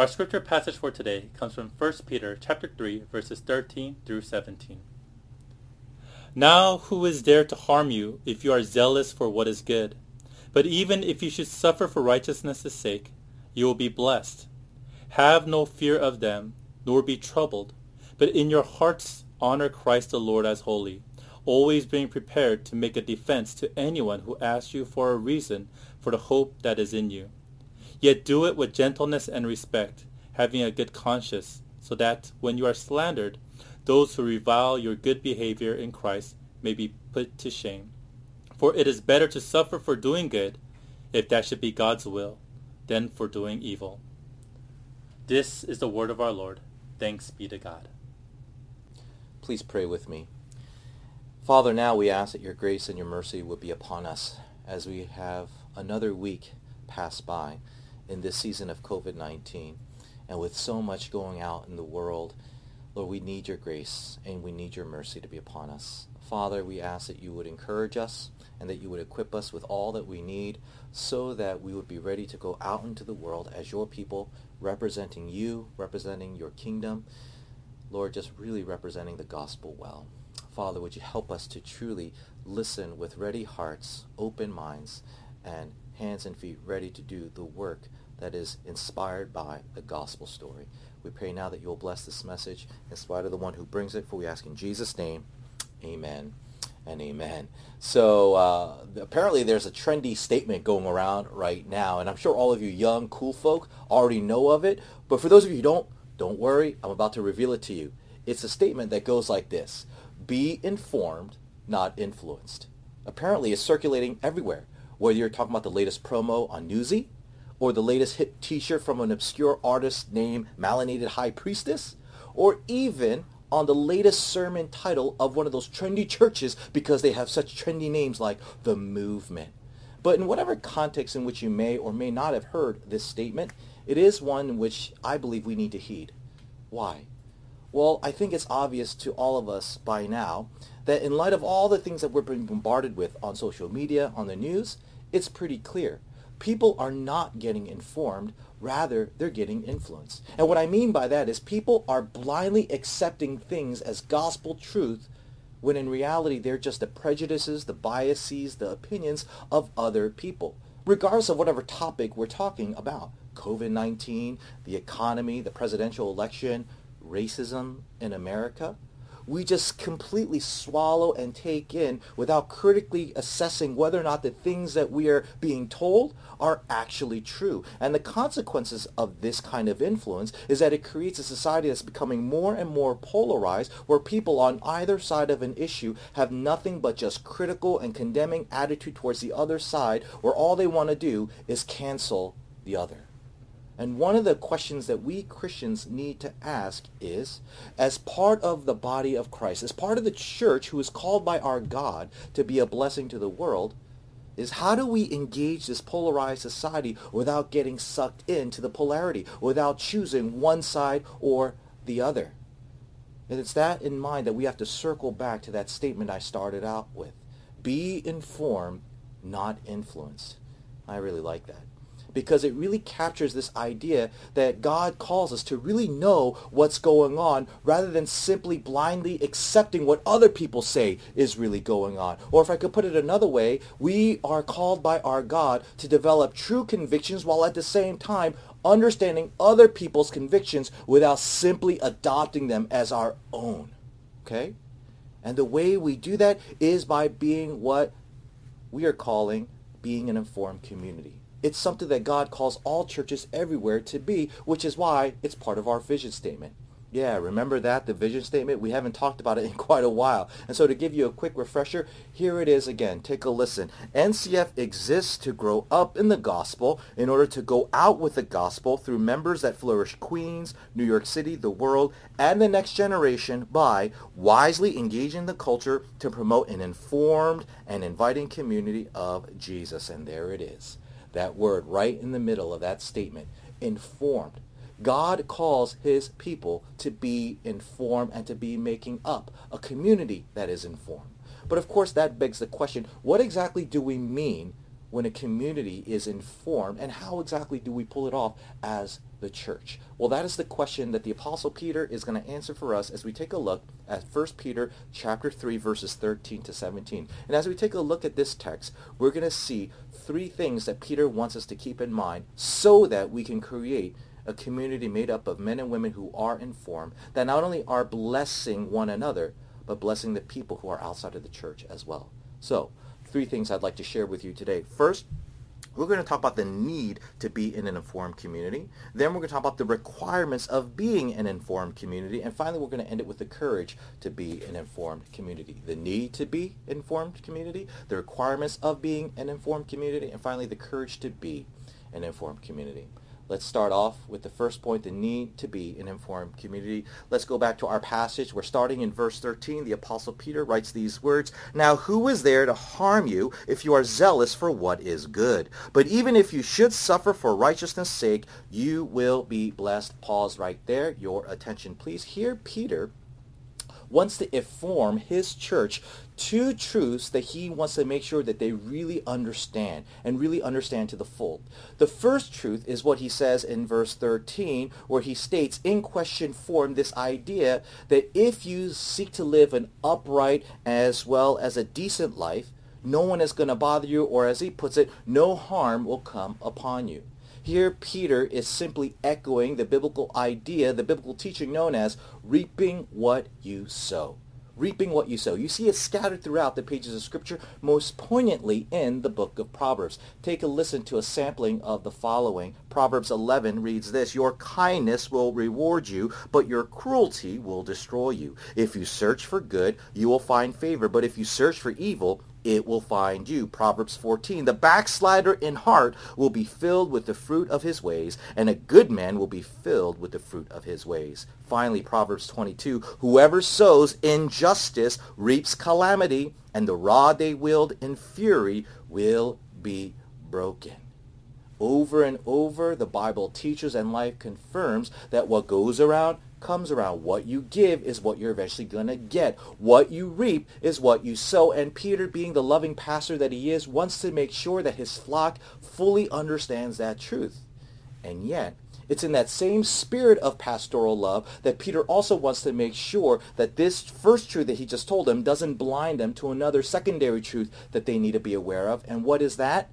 Our scripture passage for today comes from 1 Peter chapter 3 verses 13 through 17. Now who is there to harm you if you are zealous for what is good? But even if you should suffer for righteousness' sake, you will be blessed. Have no fear of them, nor be troubled, but in your hearts honor Christ the Lord as holy, always being prepared to make a defense to anyone who asks you for a reason for the hope that is in you. Yet do it with gentleness and respect, having a good conscience, so that when you are slandered, those who revile your good behavior in Christ may be put to shame. For it is better to suffer for doing good, if that should be God's will, than for doing evil. This is the word of our Lord. Thanks be to God. Please pray with me. Father, now we ask that your grace and your mercy would be upon us as we have another week pass by in this season of COVID-19. And with so much going out in the world, Lord, we need your grace and we need your mercy to be upon us. Father, we ask that you would encourage us and that you would equip us with all that we need so that we would be ready to go out into the world as your people, representing you, representing your kingdom. Lord, just really representing the gospel well. Father, would you help us to truly listen with ready hearts, open minds, and hands and feet ready to do the work that is inspired by the gospel story. We pray now that you will bless this message in spite of the one who brings it, for we ask in Jesus' name, amen and amen. So uh, apparently there's a trendy statement going around right now, and I'm sure all of you young, cool folk already know of it, but for those of you who don't, don't worry, I'm about to reveal it to you. It's a statement that goes like this, be informed, not influenced. Apparently it's circulating everywhere, whether you're talking about the latest promo on Newsy, or the latest hit t-shirt from an obscure artist named Melanated High Priestess, or even on the latest sermon title of one of those trendy churches because they have such trendy names like The Movement. But in whatever context in which you may or may not have heard this statement, it is one which I believe we need to heed. Why? Well, I think it's obvious to all of us by now that in light of all the things that we're being bombarded with on social media, on the news, it's pretty clear people are not getting informed. Rather, they're getting influenced. And what I mean by that is people are blindly accepting things as gospel truth when in reality they're just the prejudices, the biases, the opinions of other people, regardless of whatever topic we're talking about. COVID-19, the economy, the presidential election, racism in America we just completely swallow and take in without critically assessing whether or not the things that we are being told are actually true. And the consequences of this kind of influence is that it creates a society that's becoming more and more polarized where people on either side of an issue have nothing but just critical and condemning attitude towards the other side where all they want to do is cancel the other. And one of the questions that we Christians need to ask is, as part of the body of Christ, as part of the church who is called by our God to be a blessing to the world, is how do we engage this polarized society without getting sucked into the polarity, without choosing one side or the other? And it's that in mind that we have to circle back to that statement I started out with. Be informed, not influenced. I really like that because it really captures this idea that God calls us to really know what's going on rather than simply blindly accepting what other people say is really going on. Or if I could put it another way, we are called by our God to develop true convictions while at the same time understanding other people's convictions without simply adopting them as our own. Okay? And the way we do that is by being what we are calling being an informed community. It's something that God calls all churches everywhere to be, which is why it's part of our vision statement. Yeah, remember that, the vision statement? We haven't talked about it in quite a while. And so to give you a quick refresher, here it is again. Take a listen. NCF exists to grow up in the gospel in order to go out with the gospel through members that flourish Queens, New York City, the world, and the next generation by wisely engaging the culture to promote an informed and inviting community of Jesus. And there it is that word right in the middle of that statement, informed. God calls his people to be informed and to be making up a community that is informed. But of course that begs the question, what exactly do we mean when a community is informed and how exactly do we pull it off as the church? Well, that is the question that the apostle Peter is going to answer for us as we take a look at 1 Peter chapter 3 verses 13 to 17. And as we take a look at this text, we're going to see three things that Peter wants us to keep in mind so that we can create a community made up of men and women who are informed that not only are blessing one another, but blessing the people who are outside of the church as well. So, three things I'd like to share with you today. First, we're going to talk about the need to be in an informed community. Then we're going to talk about the requirements of being an informed community. And finally, we're going to end it with the courage to be an informed community. The need to be informed community, the requirements of being an informed community, and finally, the courage to be an informed community. Let's start off with the first point, the need to be an informed community. Let's go back to our passage. We're starting in verse 13. The Apostle Peter writes these words, Now who is there to harm you if you are zealous for what is good? But even if you should suffer for righteousness' sake, you will be blessed. Pause right there. Your attention, please. Here, Peter wants to inform his church two truths that he wants to make sure that they really understand and really understand to the full. The first truth is what he says in verse 13 where he states in question form this idea that if you seek to live an upright as well as a decent life, no one is going to bother you or as he puts it, no harm will come upon you. Here, Peter is simply echoing the biblical idea, the biblical teaching known as reaping what you sow. Reaping what you sow. You see it scattered throughout the pages of Scripture, most poignantly in the book of Proverbs. Take a listen to a sampling of the following. Proverbs 11 reads this, Your kindness will reward you, but your cruelty will destroy you. If you search for good, you will find favor, but if you search for evil, it will find you. Proverbs 14. The backslider in heart will be filled with the fruit of his ways, and a good man will be filled with the fruit of his ways. Finally, Proverbs 22. Whoever sows injustice reaps calamity, and the rod they wield in fury will be broken. Over and over, the Bible teaches and life confirms that what goes around comes around. What you give is what you're eventually going to get. What you reap is what you sow. And Peter, being the loving pastor that he is, wants to make sure that his flock fully understands that truth. And yet, it's in that same spirit of pastoral love that Peter also wants to make sure that this first truth that he just told them doesn't blind them to another secondary truth that they need to be aware of. And what is that?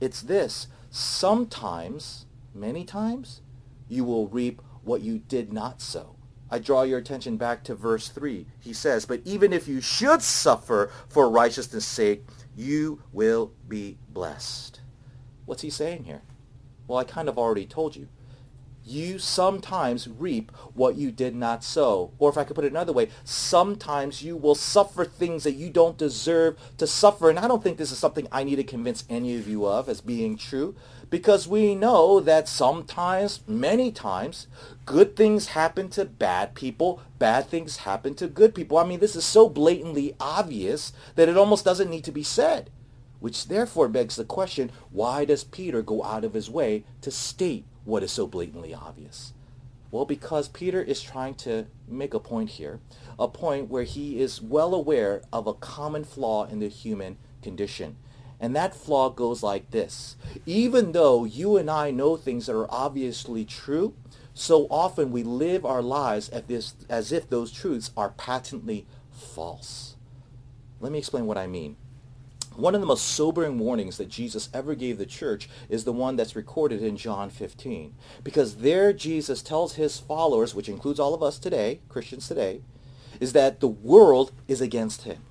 It's this. Sometimes, many times, you will reap what you did not sow. I draw your attention back to verse 3. He says, But even if you should suffer for righteousness' sake, you will be blessed. What's he saying here? Well, I kind of already told you. You sometimes reap what you did not sow. Or if I could put it another way, sometimes you will suffer things that you don't deserve to suffer. And I don't think this is something I need to convince any of you of as being true because we know that sometimes, many times, good things happen to bad people, bad things happen to good people. I mean, this is so blatantly obvious that it almost doesn't need to be said, which therefore begs the question, why does Peter go out of his way to state what is so blatantly obvious? Well, because Peter is trying to make a point here, a point where he is well aware of a common flaw in the human condition. And that flaw goes like this. Even though you and I know things that are obviously true, so often we live our lives as, if those truths are patently false. Let me explain what I mean. One of the most sobering warnings that Jesus ever gave the church is the one that's recorded in John 15. Because there Jesus tells his followers, which includes all of us today, Christians today, is that the world is against him.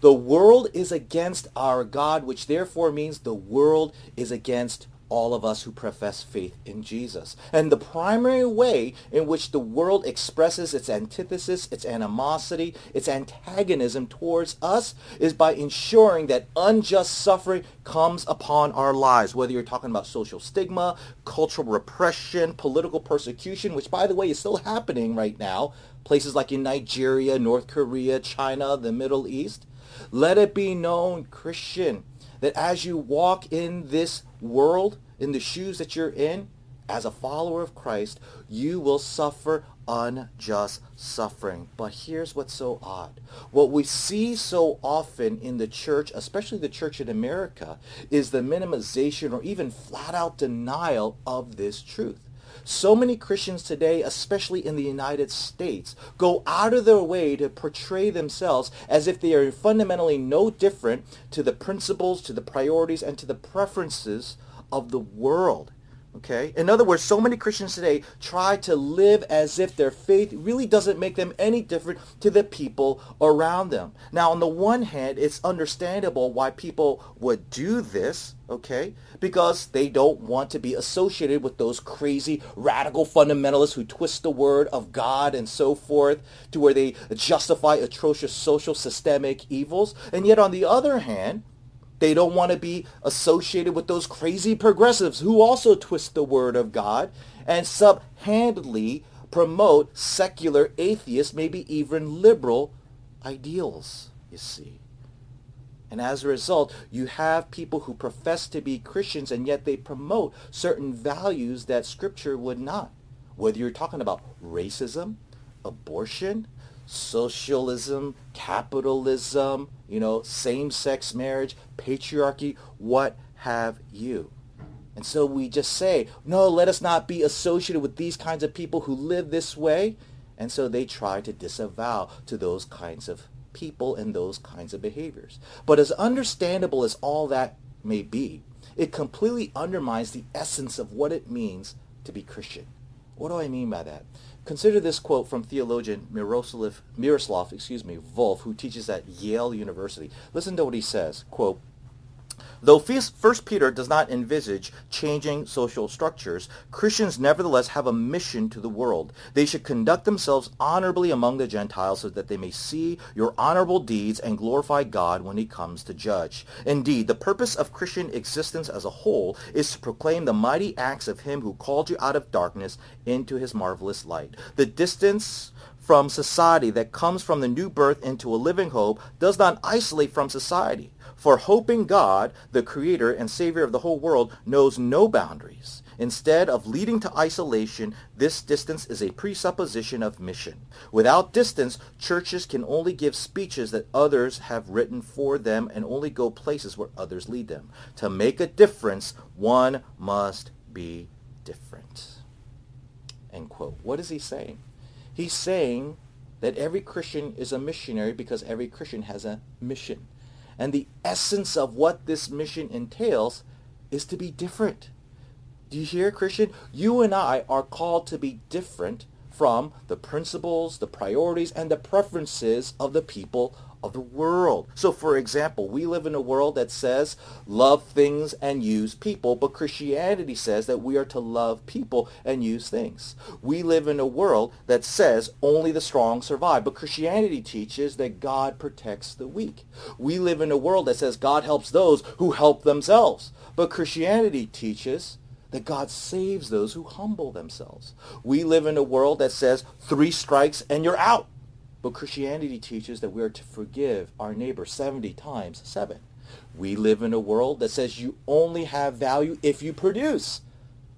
The world is against our God, which therefore means the world is against all of us who profess faith in Jesus. And the primary way in which the world expresses its antithesis, its animosity, its antagonism towards us is by ensuring that unjust suffering comes upon our lives, whether you're talking about social stigma, cultural repression, political persecution, which by the way is still happening right now, places like in Nigeria, North Korea, China, the Middle East. Let it be known, Christian, that as you walk in this world, in the shoes that you're in, as a follower of Christ, you will suffer unjust suffering. But here's what's so odd. What we see so often in the church, especially the church in America, is the minimization or even flat out denial of this truth. So many Christians today, especially in the United States, go out of their way to portray themselves as if they are fundamentally no different to the principles, to the priorities, and to the preferences of the world. Okay? In other words, so many Christians today try to live as if their faith really doesn't make them any different to the people around them. Now, on the one hand, it's understandable why people would do this, okay? Because they don't want to be associated with those crazy radical fundamentalists who twist the word of God and so forth to where they justify atrocious social systemic evils. And yet on the other hand, they don't want to be associated with those crazy progressives who also twist the word of God and subhandedly promote secular atheists, maybe even liberal ideals, you see. And as a result, you have people who profess to be Christians and yet they promote certain values that Scripture would not. Whether you're talking about racism, abortion, socialism, capitalism, you know, same-sex marriage, patriarchy, what have you. And so we just say, no, let us not be associated with these kinds of people who live this way. And so they try to disavow to those kinds of people and those kinds of behaviors. But as understandable as all that may be, it completely undermines the essence of what it means to be Christian. What do I mean by that? Consider this quote from theologian Miroslav, Miroslav excuse me, Volf, who teaches at Yale University. Listen to what he says. Quote, Though First Peter does not envisage changing social structures, Christians nevertheless have a mission to the world. They should conduct themselves honorably among the Gentiles so that they may see your honorable deeds and glorify God when he comes to judge. Indeed, the purpose of Christian existence as a whole is to proclaim the mighty acts of him who called you out of darkness into his marvelous light. The distance from society that comes from the new birth into a living hope does not isolate from society. For hope in God, the Creator and Savior of the whole world, knows no boundaries. Instead of leading to isolation, this distance is a presupposition of mission. Without distance, churches can only give speeches that others have written for them and only go places where others lead them. To make a difference, one must be different. End quote. What is he saying? He's saying that every Christian is a missionary because every Christian has a mission. And the essence of what this mission entails is to be different. Do you hear, Christian? You and I are called to be different from the principles, the priorities, and the preferences of the people of the world. So for example, we live in a world that says love things and use people, but Christianity says that we are to love people and use things. We live in a world that says only the strong survive, but Christianity teaches that God protects the weak. We live in a world that says God helps those who help themselves, but Christianity teaches that God saves those who humble themselves. We live in a world that says three strikes and you're out. But Christianity teaches that we are to forgive our neighbor 70 times 7. We live in a world that says you only have value if you produce.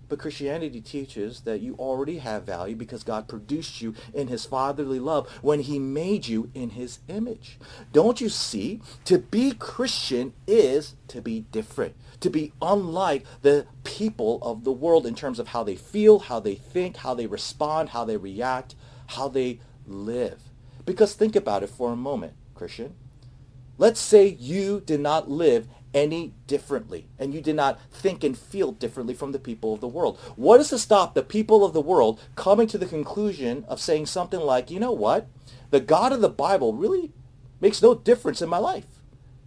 But Christianity teaches that you already have value because God produced you in his fatherly love when he made you in his image. Don't you see? To be Christian is to be different, to be unlike the people of the world in terms of how they feel, how they think, how they respond, how they react, how they live. Because think about it for a moment, Christian. Let's say you did not live any differently and you did not think and feel differently from the people of the world. What is to stop the people of the world coming to the conclusion of saying something like, you know what? The God of the Bible really makes no difference in my life.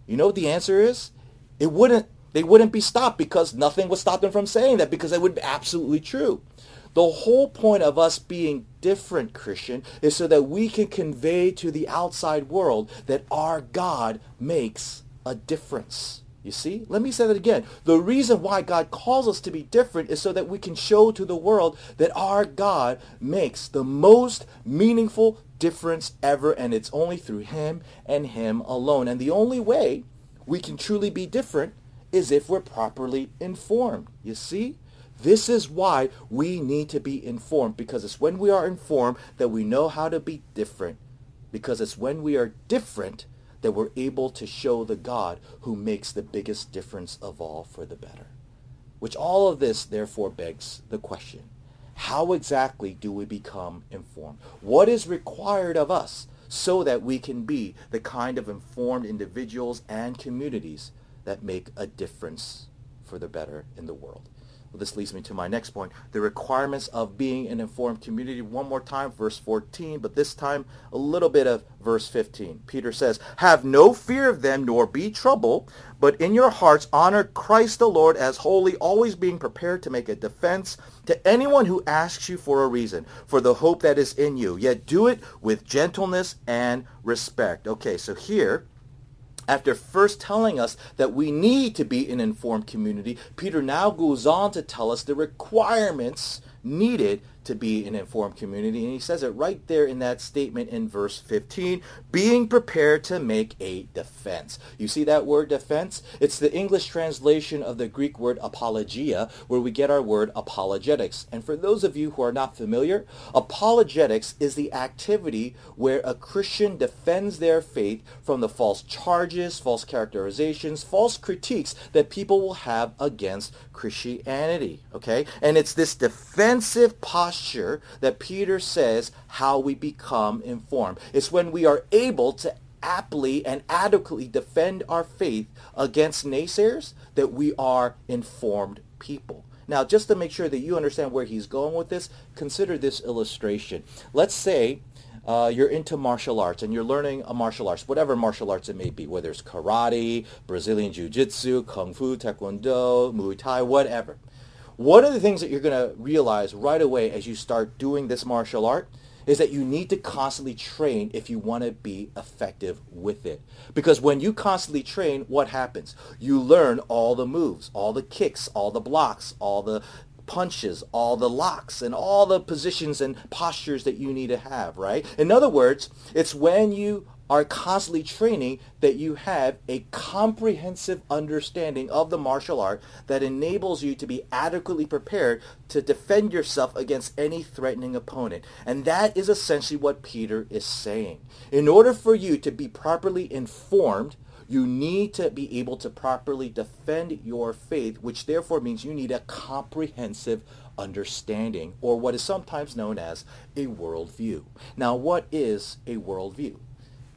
You know what the answer is? It wouldn't they wouldn't be stopped because nothing would stop them from saying that because it would be absolutely true. The whole point of us being different, Christian, is so that we can convey to the outside world that our God makes a difference. You see? Let me say that again. The reason why God calls us to be different is so that we can show to the world that our God makes the most meaningful difference ever, and it's only through him and him alone. And the only way we can truly be different is if we're properly informed. You see? This is why we need to be informed because it's when we are informed that we know how to be different because it's when we are different that we're able to show the God who makes the biggest difference of all for the better. Which all of this therefore begs the question, how exactly do we become informed? What is required of us so that we can be the kind of informed individuals and communities that make a difference for the better in the world? Well, this leads me to my next point, the requirements of being an informed community. One more time, verse 14, but this time a little bit of verse 15. Peter says, Have no fear of them, nor be troubled, but in your hearts honor Christ the Lord as holy, always being prepared to make a defense to anyone who asks you for a reason, for the hope that is in you. Yet do it with gentleness and respect. Okay, so here after first telling us that we need to be an informed community, Peter now goes on to tell us the requirements needed to be an informed community. And he says it right there in that statement in verse 15, being prepared to make a defense. You see that word defense? It's the English translation of the Greek word apologia, where we get our word apologetics. And for those of you who are not familiar, apologetics is the activity where a Christian defends their faith from the false charges, false characterizations, false critiques that people will have against Christianity. Okay? And it's this defensive posture that Peter says how we become informed. It's when we are able to aptly and adequately defend our faith against naysayers that we are informed people. Now, just to make sure that you understand where he's going with this, consider this illustration. Let's say uh, you're into martial arts and you're learning a martial arts, whatever martial arts it may be, whether it's karate, Brazilian jiu-jitsu, kung fu, taekwondo, muay thai, whatever. One of the things that you're going to realize right away as you start doing this martial art is that you need to constantly train if you want to be effective with it. Because when you constantly train, what happens? You learn all the moves, all the kicks, all the blocks, all the punches, all the locks, and all the positions and postures that you need to have, right? In other words, it's when you are constantly training that you have a comprehensive understanding of the martial art that enables you to be adequately prepared to defend yourself against any threatening opponent. And that is essentially what Peter is saying. In order for you to be properly informed, you need to be able to properly defend your faith, which therefore means you need a comprehensive understanding, or what is sometimes known as a worldview. Now, what is a worldview?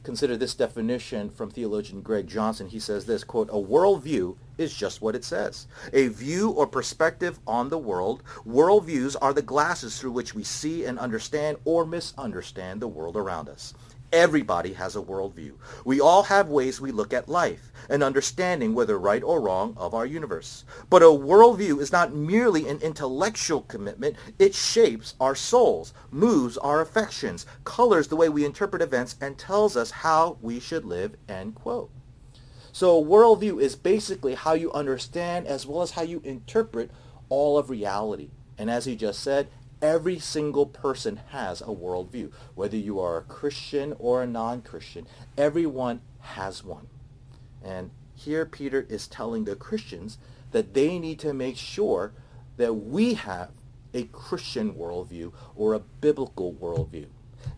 Consider this definition from theologian Greg Johnson. He says this, quote, a worldview is just what it says. A view or perspective on the world. Worldviews are the glasses through which we see and understand or misunderstand the world around us. Everybody has a worldview. We all have ways we look at life, and understanding, whether right or wrong, of our universe. But a worldview is not merely an intellectual commitment. It shapes our souls, moves our affections, colors the way we interpret events, and tells us how we should live, end quote. So a worldview is basically how you understand as well as how you interpret all of reality. And as he just said, Every single person has a worldview. Whether you are a Christian or a non-Christian, everyone has one. And here Peter is telling the Christians that they need to make sure that we have a Christian worldview or a biblical worldview.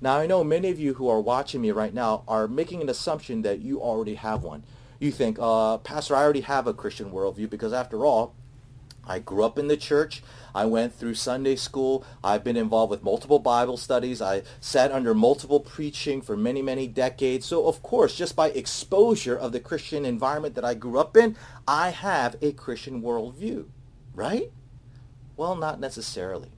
Now I know many of you who are watching me right now are making an assumption that you already have one. You think, uh, Pastor, I already have a Christian worldview because after all, I grew up in the church. I went through Sunday school. I've been involved with multiple Bible studies. I sat under multiple preaching for many, many decades. So of course, just by exposure of the Christian environment that I grew up in, I have a Christian worldview, right? Well, not necessarily.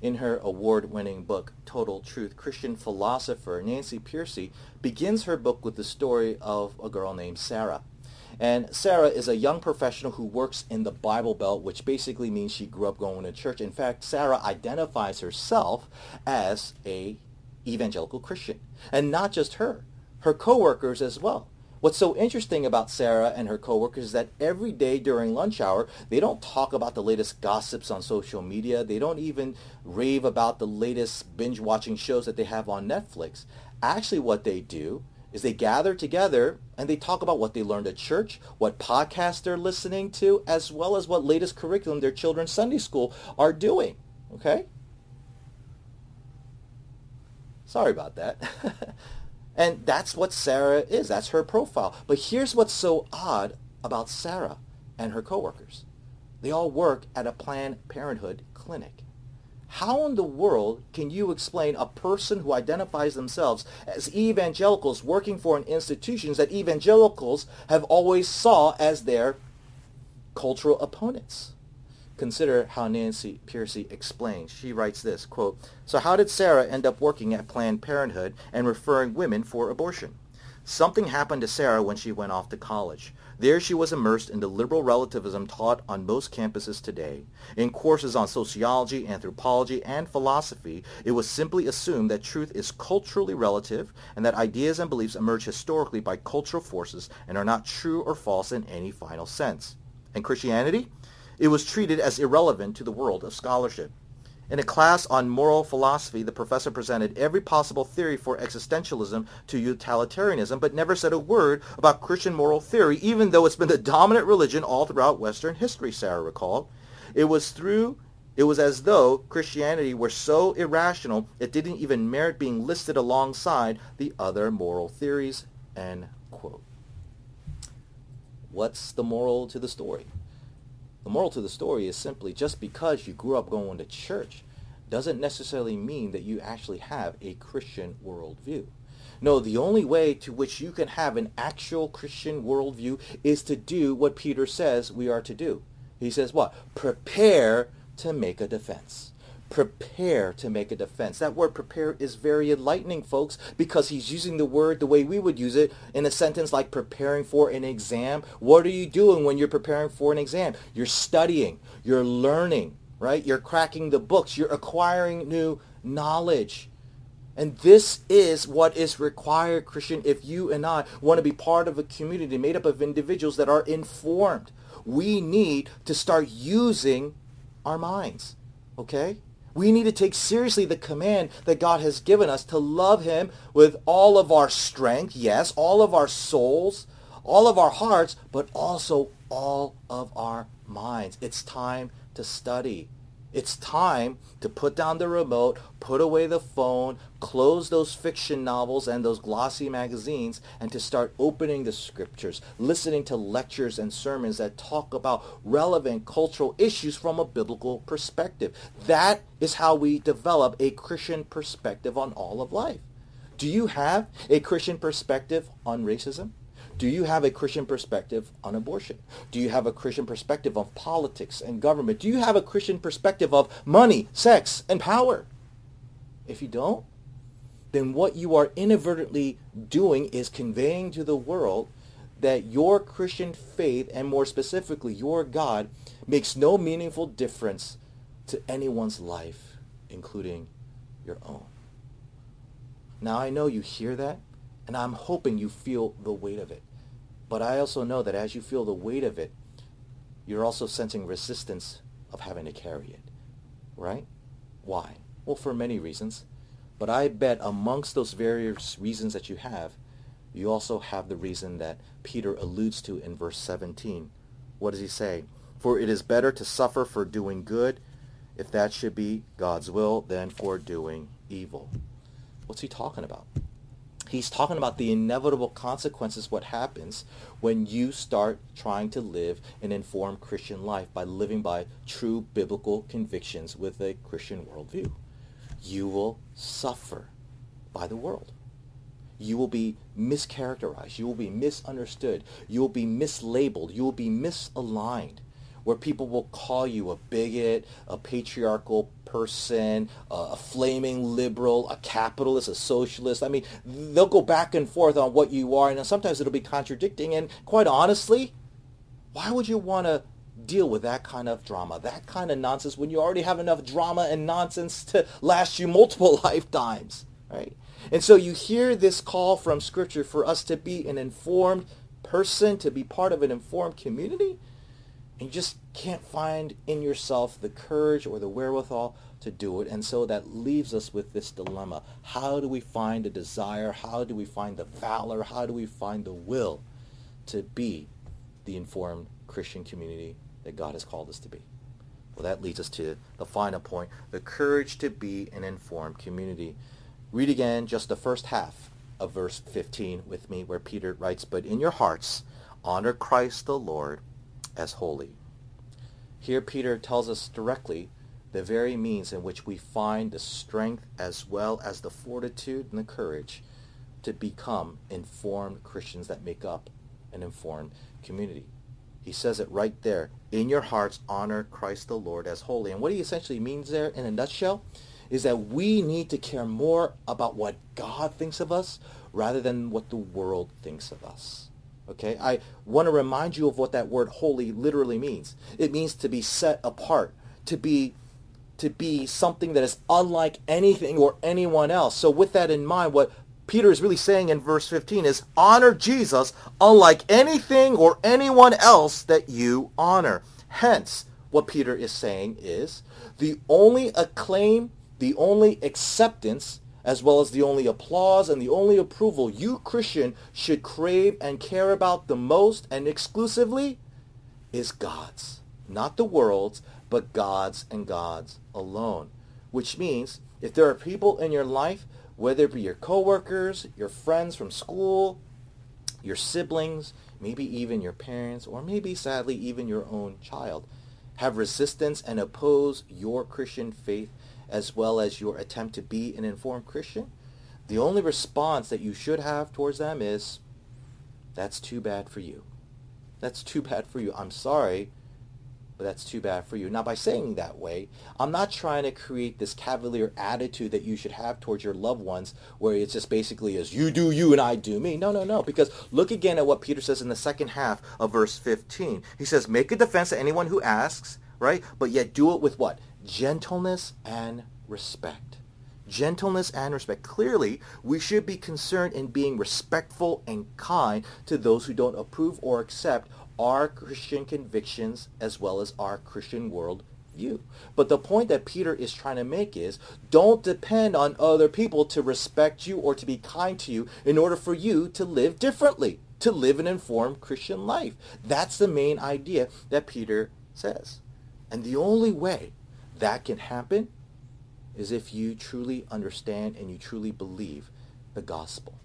In her award-winning book, Total Truth, Christian philosopher Nancy Pearcey begins her book with the story of a girl named Sarah. And Sarah is a young professional who works in the Bible Belt, which basically means she grew up going to church. In fact, Sarah identifies herself as a evangelical Christian. And not just her, her coworkers as well. What's so interesting about Sarah and her coworkers is that every day during lunch hour, they don't talk about the latest gossips on social media. They don't even rave about the latest binge watching shows that they have on Netflix. Actually, what they do is they gather together and they talk about what they learned at church, what podcasts they're listening to, as well as what latest curriculum their children's Sunday school are doing. Okay? Sorry about that. and that's what Sarah is. That's her profile. But here's what's so odd about Sarah and her coworkers. They all work at a Planned Parenthood clinic. How in the world can you explain a person who identifies themselves as evangelicals working for an institution that evangelicals have always saw as their cultural opponents? Consider how Nancy Pearcey explains. She writes this, quote, So how did Sarah end up working at Planned Parenthood and referring women for abortion? Something happened to Sarah when she went off to college. There she was immersed in the liberal relativism taught on most campuses today. In courses on sociology, anthropology, and philosophy, it was simply assumed that truth is culturally relative and that ideas and beliefs emerge historically by cultural forces and are not true or false in any final sense. And Christianity? It was treated as irrelevant to the world of scholarship. In a class on moral philosophy, the professor presented every possible theory for existentialism to utilitarianism, but never said a word about Christian moral theory, even though it's been the dominant religion all throughout Western history, Sarah recalled. It was through it was as though Christianity were so irrational it didn't even merit being listed alongside the other moral theories. End quote. What's the moral to the story? The moral to the story is simply just because you grew up going to church doesn't necessarily mean that you actually have a Christian worldview. No, the only way to which you can have an actual Christian worldview is to do what Peter says we are to do. He says what? Prepare to make a defense prepare to make a defense. That word prepare is very enlightening, folks, because he's using the word the way we would use it in a sentence like preparing for an exam. What are you doing when you're preparing for an exam? You're studying, you're learning, right? You're cracking the books, you're acquiring new knowledge. And this is what is required, Christian, if you and I want to be part of a community made up of individuals that are informed. We need to start using our minds, okay? We need to take seriously the command that God has given us to love him with all of our strength, yes, all of our souls, all of our hearts, but also all of our minds. It's time to study. It's time to put down the remote, put away the phone, close those fiction novels and those glossy magazines, and to start opening the scriptures, listening to lectures and sermons that talk about relevant cultural issues from a biblical perspective. That is how we develop a Christian perspective on all of life. Do you have a Christian perspective on racism? Do you have a Christian perspective on abortion? Do you have a Christian perspective of politics and government? Do you have a Christian perspective of money, sex, and power? If you don't, then what you are inadvertently doing is conveying to the world that your Christian faith, and more specifically your God, makes no meaningful difference to anyone's life, including your own. Now I know you hear that, and I'm hoping you feel the weight of it. But I also know that as you feel the weight of it, you're also sensing resistance of having to carry it. Right? Why? Well, for many reasons. But I bet amongst those various reasons that you have, you also have the reason that Peter alludes to in verse 17. What does he say? For it is better to suffer for doing good, if that should be God's will, than for doing evil. What's he talking about? He's talking about the inevitable consequences what happens when you start trying to live an informed christian life by living by true biblical convictions with a christian worldview. You will suffer by the world. You will be mischaracterized. You will be misunderstood. You will be mislabeled. You will be misaligned where people will call you a bigot, a patriarchal person, a flaming liberal, a capitalist, a socialist. I mean, they'll go back and forth on what you are, and sometimes it'll be contradicting. And quite honestly, why would you want to deal with that kind of drama, that kind of nonsense, when you already have enough drama and nonsense to last you multiple lifetimes, right? And so you hear this call from Scripture for us to be an informed person, to be part of an informed community and you just can't find in yourself the courage or the wherewithal to do it. And so that leaves us with this dilemma. How do we find the desire? How do we find the valor? How do we find the will to be the informed Christian community that God has called us to be? Well, that leads us to the final point, the courage to be an informed community. Read again just the first half of verse 15 with me where Peter writes, But in your hearts honor Christ the Lord as holy. Here Peter tells us directly the very means in which we find the strength as well as the fortitude and the courage to become informed Christians that make up an informed community. He says it right there. In your hearts, honor Christ the Lord as holy. And what he essentially means there in a nutshell is that we need to care more about what God thinks of us rather than what the world thinks of us. Okay? I want to remind you of what that word holy literally means. It means to be set apart, to be to be something that is unlike anything or anyone else. So with that in mind, what Peter is really saying in verse 15 is honor Jesus unlike anything or anyone else that you honor. Hence, what Peter is saying is the only acclaim, the only acceptance, as well as the only applause and the only approval you, Christian, should crave and care about the most and exclusively is God's. Not the world's, but God's and God's alone. Which means if there are people in your life whether it be your coworkers, your friends from school, your siblings, maybe even your parents, or maybe sadly even your own child, have resistance and oppose your Christian faith as well as your attempt to be an informed Christian, the only response that you should have towards them is, that's too bad for you. That's too bad for you. I'm sorry, but that's too bad for you. Now, by saying that way, I'm not trying to create this cavalier attitude that you should have towards your loved ones, where it's just basically as you do you and I do me. No, no, no. Because look again at what Peter says in the second half of verse 15. He says, make a defense to anyone who asks, right? But yet do it with what? Gentleness and respect. Gentleness and respect. Clearly, we should be concerned in being respectful and kind to those who don't approve or accept our Christian convictions as well as our Christian world view. But the point that Peter is trying to make is don't depend on other people to respect you or to be kind to you in order for you to live differently, to live an informed Christian life. That's the main idea that Peter says. And the only way that can happen is if you truly understand and you truly believe the gospel.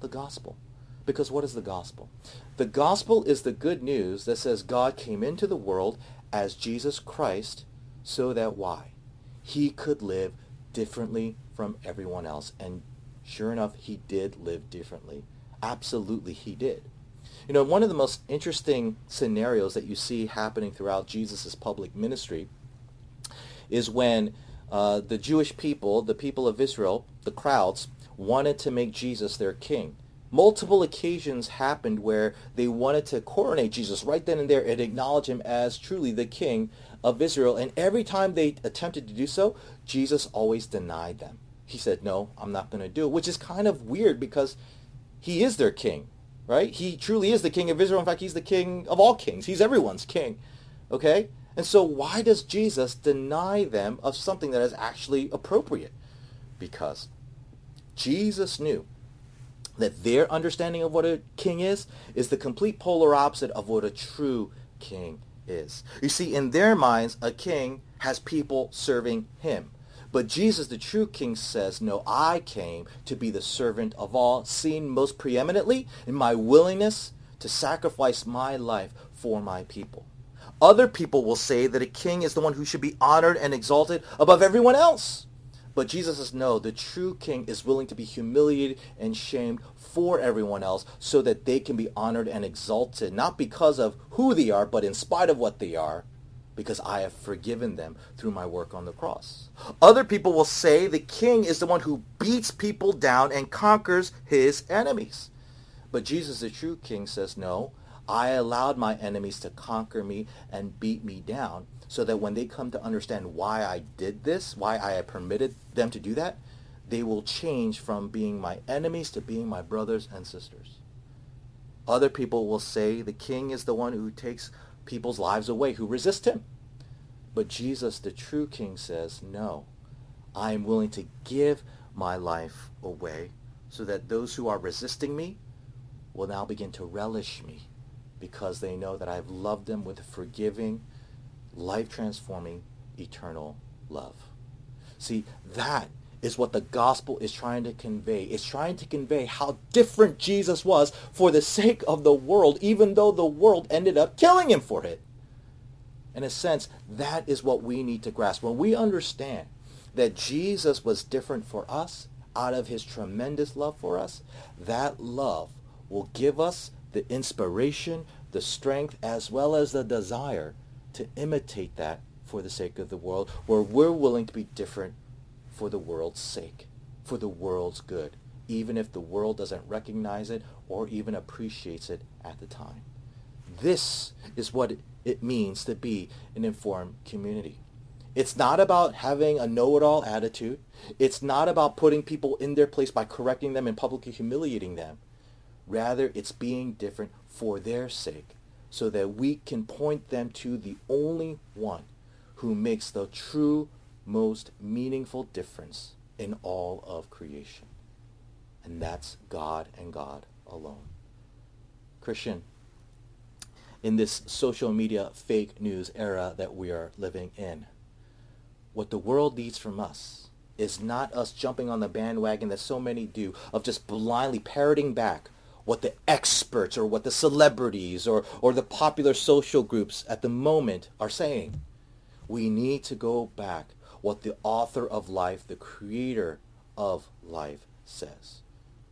The gospel. Because what is the gospel? The gospel is the good news that says God came into the world as Jesus Christ so that why? He could live differently from everyone else. And sure enough, he did live differently. Absolutely, he did. You know, one of the most interesting scenarios that you see happening throughout Jesus' public ministry is when uh, the Jewish people, the people of Israel, the crowds, wanted to make Jesus their king multiple occasions happened where they wanted to coronate Jesus right then and there and acknowledge him as truly the king of Israel. And every time they attempted to do so, Jesus always denied them. He said, no, I'm not going to do it, which is kind of weird because he is their king, right? He truly is the king of Israel. In fact, he's the king of all kings. He's everyone's king, okay? And so why does Jesus deny them of something that is actually appropriate? Because Jesus knew that their understanding of what a king is is the complete polar opposite of what a true king is. You see, in their minds, a king has people serving him. But Jesus, the true king, says, no, I came to be the servant of all, seen most preeminently in my willingness to sacrifice my life for my people. Other people will say that a king is the one who should be honored and exalted above everyone else. But Jesus says, no, the true king is willing to be humiliated and shamed for everyone else so that they can be honored and exalted, not because of who they are, but in spite of what they are, because I have forgiven them through my work on the cross. Other people will say the king is the one who beats people down and conquers his enemies. But Jesus, the true king, says, no, I allowed my enemies to conquer me and beat me down so that when they come to understand why I did this, why I permitted them to do that, they will change from being my enemies to being my brothers and sisters. Other people will say the king is the one who takes people's lives away, who resist him. But Jesus, the true king, says, no, I am willing to give my life away so that those who are resisting me will now begin to relish me because they know that I've loved them with forgiving, life-transforming, eternal love. See, that is what the gospel is trying to convey. It's trying to convey how different Jesus was for the sake of the world, even though the world ended up killing him for it. In a sense, that is what we need to grasp. When we understand that Jesus was different for us out of his tremendous love for us, that love will give us the inspiration, the strength, as well as the desire to imitate that for the sake of the world, where we're willing to be different for the world's sake, for the world's good, even if the world doesn't recognize it or even appreciates it at the time. This is what it means to be an informed community. It's not about having a know-it-all attitude. It's not about putting people in their place by correcting them and publicly humiliating them. Rather, it's being different for their sake so that we can point them to the only one who makes the true, most meaningful difference in all of creation. And that's God and God alone. Christian, in this social media fake news era that we are living in, what the world needs from us is not us jumping on the bandwagon that so many do of just blindly parroting back what the experts or what the celebrities or, or the popular social groups at the moment are saying. We need to go back what the author of life, the creator of life says.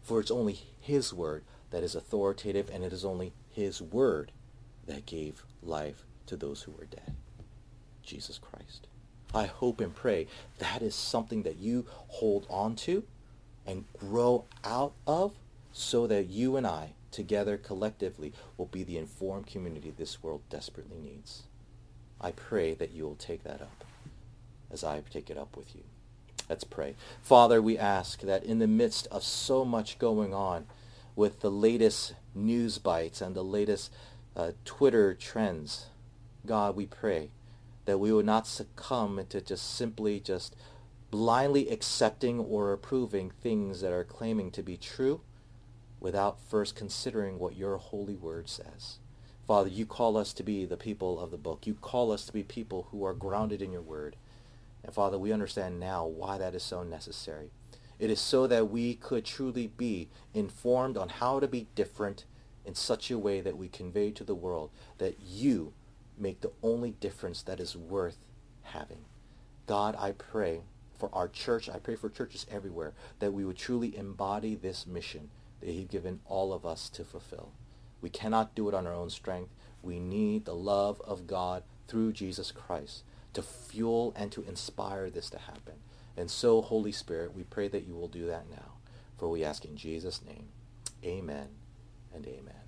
For it's only his word that is authoritative and it is only his word that gave life to those who were dead. Jesus Christ. I hope and pray that is something that you hold on to and grow out of so that you and I, together collectively, will be the informed community this world desperately needs. I pray that you will take that up as I take it up with you. Let's pray. Father, we ask that in the midst of so much going on with the latest news bites and the latest uh, Twitter trends, God, we pray that we would not succumb into just simply just blindly accepting or approving things that are claiming to be true without first considering what your holy word says. Father, you call us to be the people of the book. You call us to be people who are grounded in your word. And Father, we understand now why that is so necessary. It is so that we could truly be informed on how to be different in such a way that we convey to the world that you make the only difference that is worth having. God, I pray for our church, I pray for churches everywhere, that we would truly embody this mission that He's given all of us to fulfill. We cannot do it on our own strength. We need the love of God through Jesus Christ to fuel and to inspire this to happen. And so, Holy Spirit, we pray that you will do that now. For we ask in Jesus' name, amen and amen.